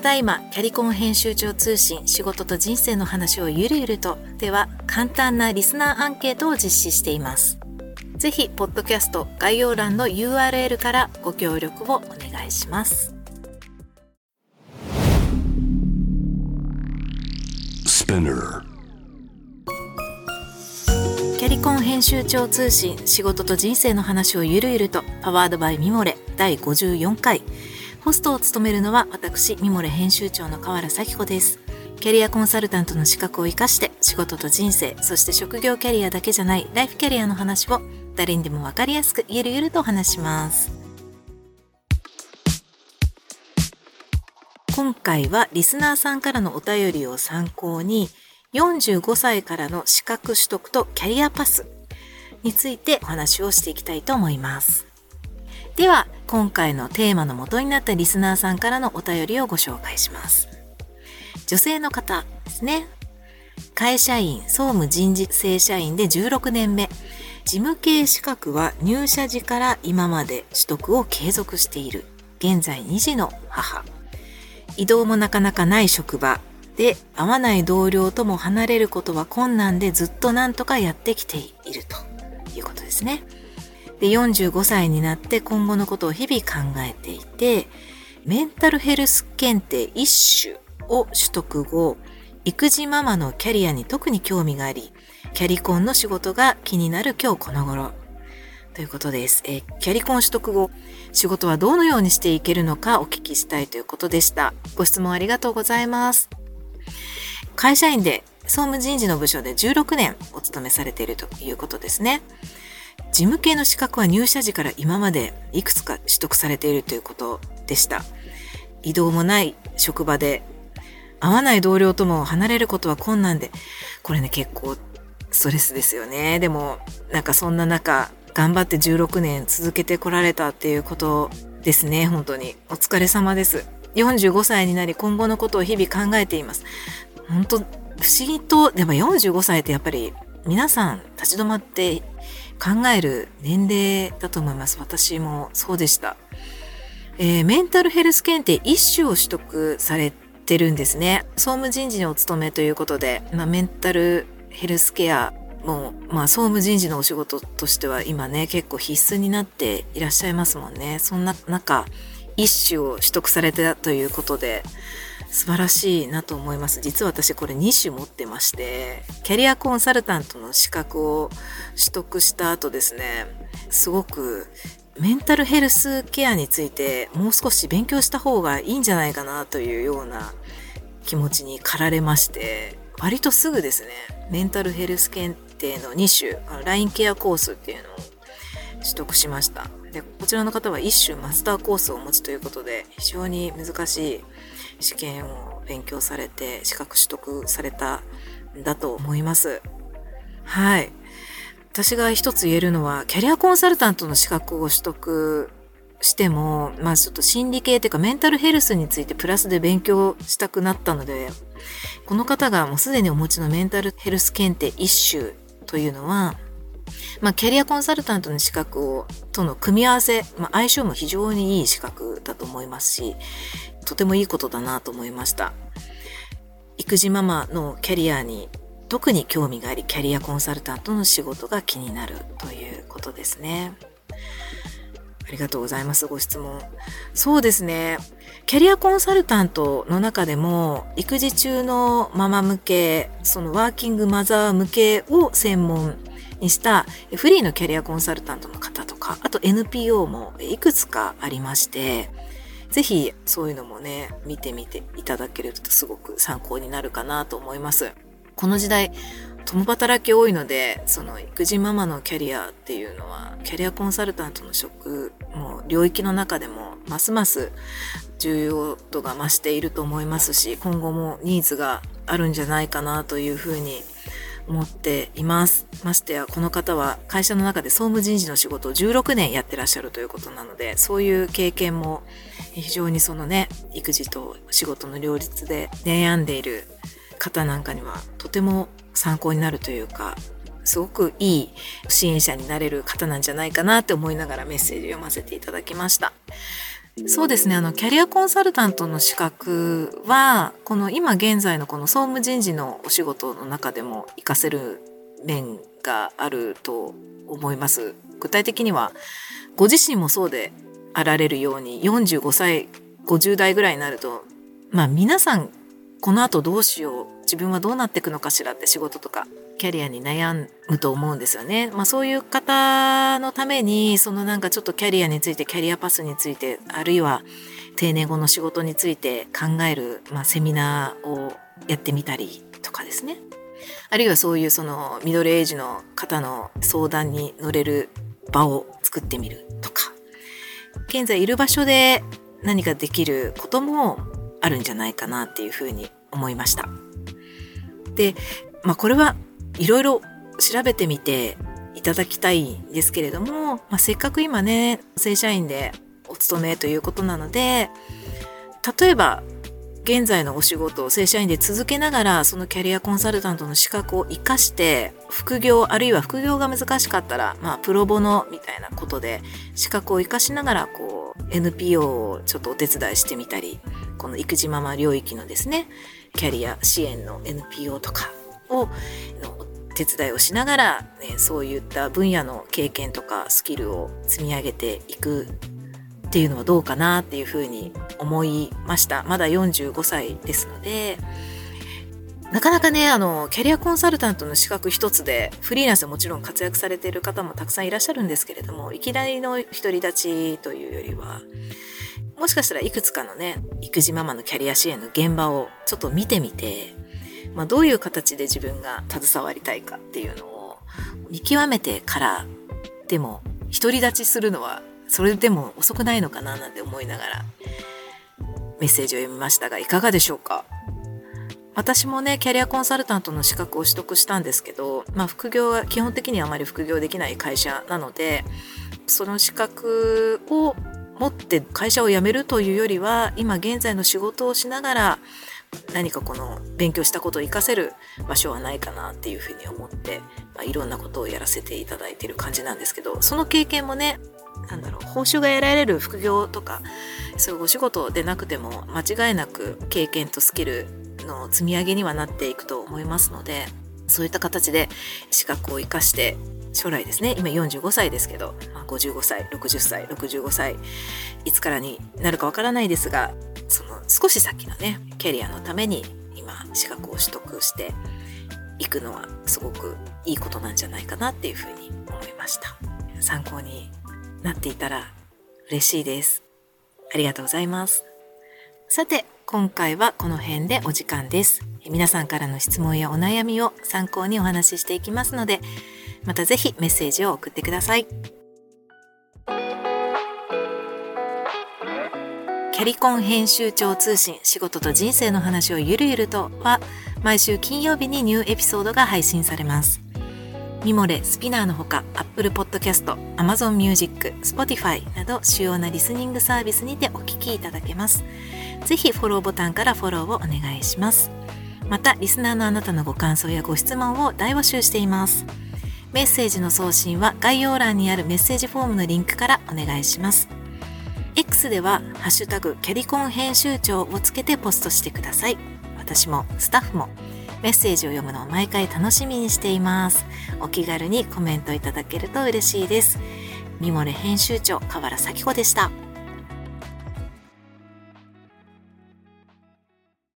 ただいまキャリコン編集長通信仕事と人生の話をゆるゆると。では簡単なリスナーアンケートを実施しています。ぜひポッドキャスト概要欄の URL からご協力をお願いします。キャリコン編集長通信仕事と人生の話をゆるゆると。パワードバイミモレ第54回ホストを務めるのは私、ミモレ編集長の河原咲子です。キャリアコンサルタントの資格を活かして仕事と人生、そして職業キャリアだけじゃないライフキャリアの話を誰にでもわかりやすくゆるゆると話します。今回はリスナーさんからのお便りを参考に45歳からの資格取得とキャリアパスについてお話をしていきたいと思います。では、今回のテーマの元になったリスナーさんからのお便りをご紹介します。女性の方ですね。会社員、総務人事正社員で16年目。事務系資格は入社時から今まで取得を継続している。現在2児の母。移動もなかなかない職場で合わない同僚とも離れることは困難でずっと何とかやってきているということですね。で、45歳になって今後のことを日々考えていて、メンタルヘルス検定一種を取得後、育児ママのキャリアに特に興味があり、キャリコンの仕事が気になる今日この頃。ということです。えキャリコン取得後、仕事はどのようにしていけるのかお聞きしたいということでした。ご質問ありがとうございます。会社員で総務人事の部署で16年お勤めされているということですね。事務系の資格は入社時から今までいくつか取得されているということでした。移動もない職場で合わない同僚とも離れることは困難で、これね結構ストレスですよね。でもなんかそんな中頑張って16年続けてこられたっていうことですね。本当に。お疲れ様です。45歳になり今後のことを日々考えています。本当不思議と、でも45歳ってやっぱり皆さん立ち止まって考える年齢だと思います。私もそうでした。えー、メンタルヘルス検定一種を取得されてるんですね。総務人事にお勤めということで、まあ、メンタルヘルスケアも、まあ、総務人事のお仕事としては今ね、結構必須になっていらっしゃいますもんね。そんな中、一種を取得されてたということで、素晴らしいなと思います。実は私これ2種持ってまして、キャリアコンサルタントの資格を取得した後ですね、すごくメンタルヘルスケアについてもう少し勉強した方がいいんじゃないかなというような気持ちに駆られまして、割とすぐですね、メンタルヘルス検定の2種、LINE ケアコースっていうのを取得しました。で、こちらの方は1種マスターコースをお持ちということで、非常に難しい試験を勉強されて資格取得されたんだと思います。はい。私が一つ言えるのは、キャリアコンサルタントの資格を取得しても、まあちょっと心理系っていうかメンタルヘルスについてプラスで勉強したくなったので、この方がもうすでにお持ちのメンタルヘルス検定一種というのは、まあ、キャリアコンサルタントの資格をとの組み合わせ、まあ、相性も非常にいい資格だと思いますし、とてもいいことだなと思いました。育児ママのキャリアに特に興味があり、キャリアコンサルタントの仕事が気になるということですね。ありがとうございます。ご質問。そうですね。キャリアコンサルタントの中でも、育児中のママ向け、そのワーキングマザー向けを専門にしたフリーのキャリアコンサルタントの方とか、あと NPO もいくつかありまして、ぜひそういうのもね、見てみていただけるとすごく参考になるかなと思います。この時代、共働き多いので、その育児ママのキャリアっていうのは、キャリアコンサルタントの職も領域の中でもますます重要度が増していると思いますし、今後もニーズがあるんじゃないかなというふうに思っています。ましてや、この方は会社の中で総務人事の仕事を16年やってらっしゃるということなので、そういう経験も非常にそのね、育児と仕事の両立で悩んでいる方なんかにはとても参考になるというか、すごくいい支援者になれる方なんじゃないかなって思いながらメッセージ読ませていただきました。そうですね。あの、キャリアコンサルタントの資格は、この今現在のこの総務人事のお仕事の中でも活かせる面があると思います。具体的には、ご自身もそうであられるように、45歳、50代ぐらいになると、まあ皆さん、この後どうしよう、自分はどうなっていくのかしらって仕事とかキャリアに悩むと思うんですよね。まあそういう方のために、そのなんかちょっとキャリアについて、キャリアパスについて、あるいは定年後の仕事について考える、まあ、セミナーをやってみたりとかですね。あるいはそういうそのミドルエイジの方の相談に乗れる場を作ってみるとか、現在いる場所で何かできることもあるんじゃないかなっていうふうに思いました。で、まあこれはいろいろ調べてみていただきたいんですけれども、まあ、せっかく今ね、正社員でお勤めということなので、例えば現在のお仕事を正社員で続けながらそのキャリアコンサルタントの資格を活かして副業あるいは副業が難しかったらまあプロボノみたいなことで資格を活かしながらこう NPO をちょっとお手伝いしてみたりこの育児ママ領域のですねキャリア支援の NPO とかを手伝いをしながら、ね、そういった分野の経験とかスキルを積み上げていくっていうのはどうかなっていうふうに思いました。まだ45歳ですので、なかなかね、あの、キャリアコンサルタントの資格一つで、フリーランスでもちろん活躍されている方もたくさんいらっしゃるんですけれども、いきなりの独り立ちというよりは、もしかしたらいくつかのね、育児ママのキャリア支援の現場をちょっと見てみて、まあ、どういう形で自分が携わりたいかっていうのを見極めてからでも独り立ちするのはそれでも遅くないのかななんて思いながらメッセージを読みましたがいかがでしょうか？私もねキャリアコンサルタントの資格を取得したんですけど、まあ、副業は基本的にあまり副業できない会社なのでその資格を持って会社を辞めるというよりは今現在の仕事をしながら何かこの勉強したことを活かせる場所はないかなっていうふうに思って、まあ、いろんなことをやらせていただいてる感じなんですけどその経験もねなんだろう報酬が得られる副業とかそういうお仕事でなくても間違いなく経験とスキルの積み上げにはなっていくと思いますのでそういった形で資格を生かして将来ですね今45歳ですけど、まあ、55歳60歳65歳いつからになるかわからないですがその少し先のねキャリアのために今資格を取得していくのはすごくいいことなんじゃないかなっていうふうに思いました。参考になっていたら嬉しいです。ありがとうございます。さて今回はこの辺でお時間です。皆さんからの質問やお悩みを参考にお話ししていきますのでまたぜひメッセージを送ってください。キャリコン編集長通信仕事と人生の話をゆるゆるとは毎週金曜日にニューエピソードが配信されます。ミモレ、スピナーのほか Apple Podcast、Amazon Music、Spotify など主要なリスニングサービスにてお聞きいただけます。ぜひフォローボタンからフォローをお願いします。また、リスナーのあなたのご感想やご質問を大募集しています。メッセージの送信は概要欄にあるメッセージフォームのリンクからお願いします。X では、ハッシュタグキャリコン編集長をつけてポストしてください。私もスタッフもメッセージを読むのを毎回楽しみにしています。お気軽にコメントいただけると嬉しいです。ミモレ編集長、河原咲子でした。